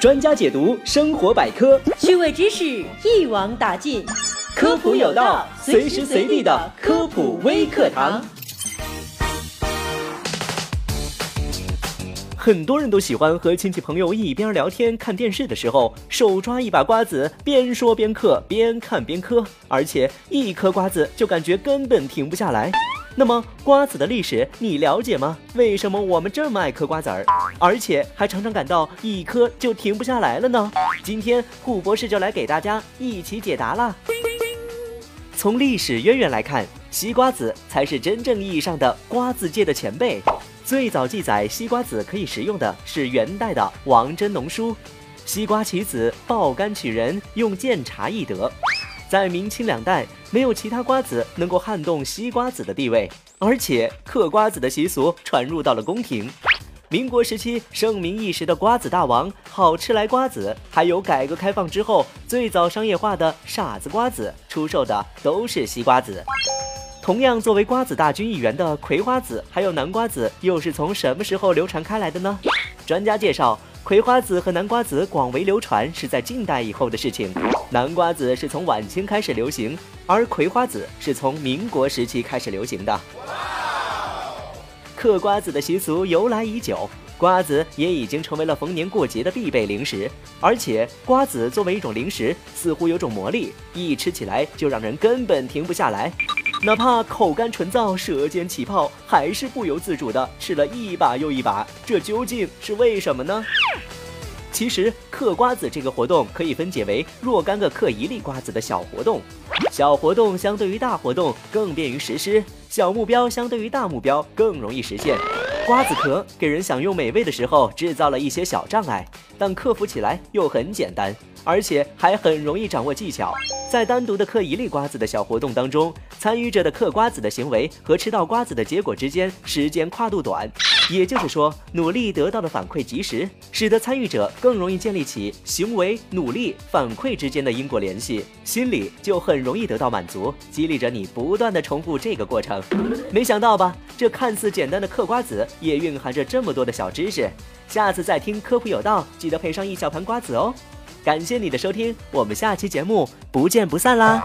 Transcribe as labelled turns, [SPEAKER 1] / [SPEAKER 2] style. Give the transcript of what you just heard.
[SPEAKER 1] 专家解读生活百科，
[SPEAKER 2] 趣味知识一网打尽，
[SPEAKER 1] 科普有道，随时随地的科普微课堂。很多人都喜欢和亲戚朋友一边聊天看电视的时候，手抓一把瓜子，边说边嗑，边看边嗑，而且一颗瓜子就感觉根本停不下来。那么瓜子的历史你了解吗？为什么我们这么爱嗑瓜子儿，而且还常常感到一颗就停不下来了呢？今天顾博士就来给大家一起解答啦。从历史渊源来看，西瓜子才是真正意义上的瓜子界的前辈。最早记载西瓜子可以食用的是元代的王真农书，西瓜其子，爆肝取人，用鉴茶易得。在明清两代，没有其他瓜子能够撼动西瓜子的地位，而且嗑瓜子的习俗传入到了宫廷。民国时期，盛名一时的瓜子大王好吃来瓜子，还有改革开放之后最早商业化的傻子瓜子，出售的都是西瓜子。同样作为瓜子大军一员的葵花籽，还有南瓜子，又是从什么时候流传开来的呢？专家介绍，葵花籽和南瓜籽广为流传是在近代以后的事情，南瓜子是从晚清开始流行，而葵花籽是从民国时期开始流行的。嗑瓜子的习俗由来已久，瓜子也已经成为了逢年过节的必备零食，而且瓜子作为一种零食，似乎有种魔力，一吃起来就让人根本停不下来。哪怕口干唇燥、舌尖起泡，还是不由自主的吃了一把又一把。这究竟是为什么呢？其实嗑瓜子这个活动可以分解为若干个嗑一粒瓜子的小活动。小活动相对于大活动更便于实施，小目标相对于大目标更容易实现。瓜子壳给人享用美味的时候制造了一些小障碍，但克服起来又很简单。而且还很容易掌握技巧，在单独的嗑一粒瓜子的小活动当中，参与者的嗑瓜子的行为和吃到瓜子的结果之间时间跨度短，也就是说，努力得到的反馈及时，使得参与者更容易建立起行为、努力、反馈之间的因果联系，心里就很容易得到满足，激励着你不断的重复这个过程。没想到吧？这看似简单的嗑瓜子，也蕴含着这么多的小知识。下次再听科普有道，记得配上一小盘瓜子哦。感谢你的收听，我们下期节目不见不散啦！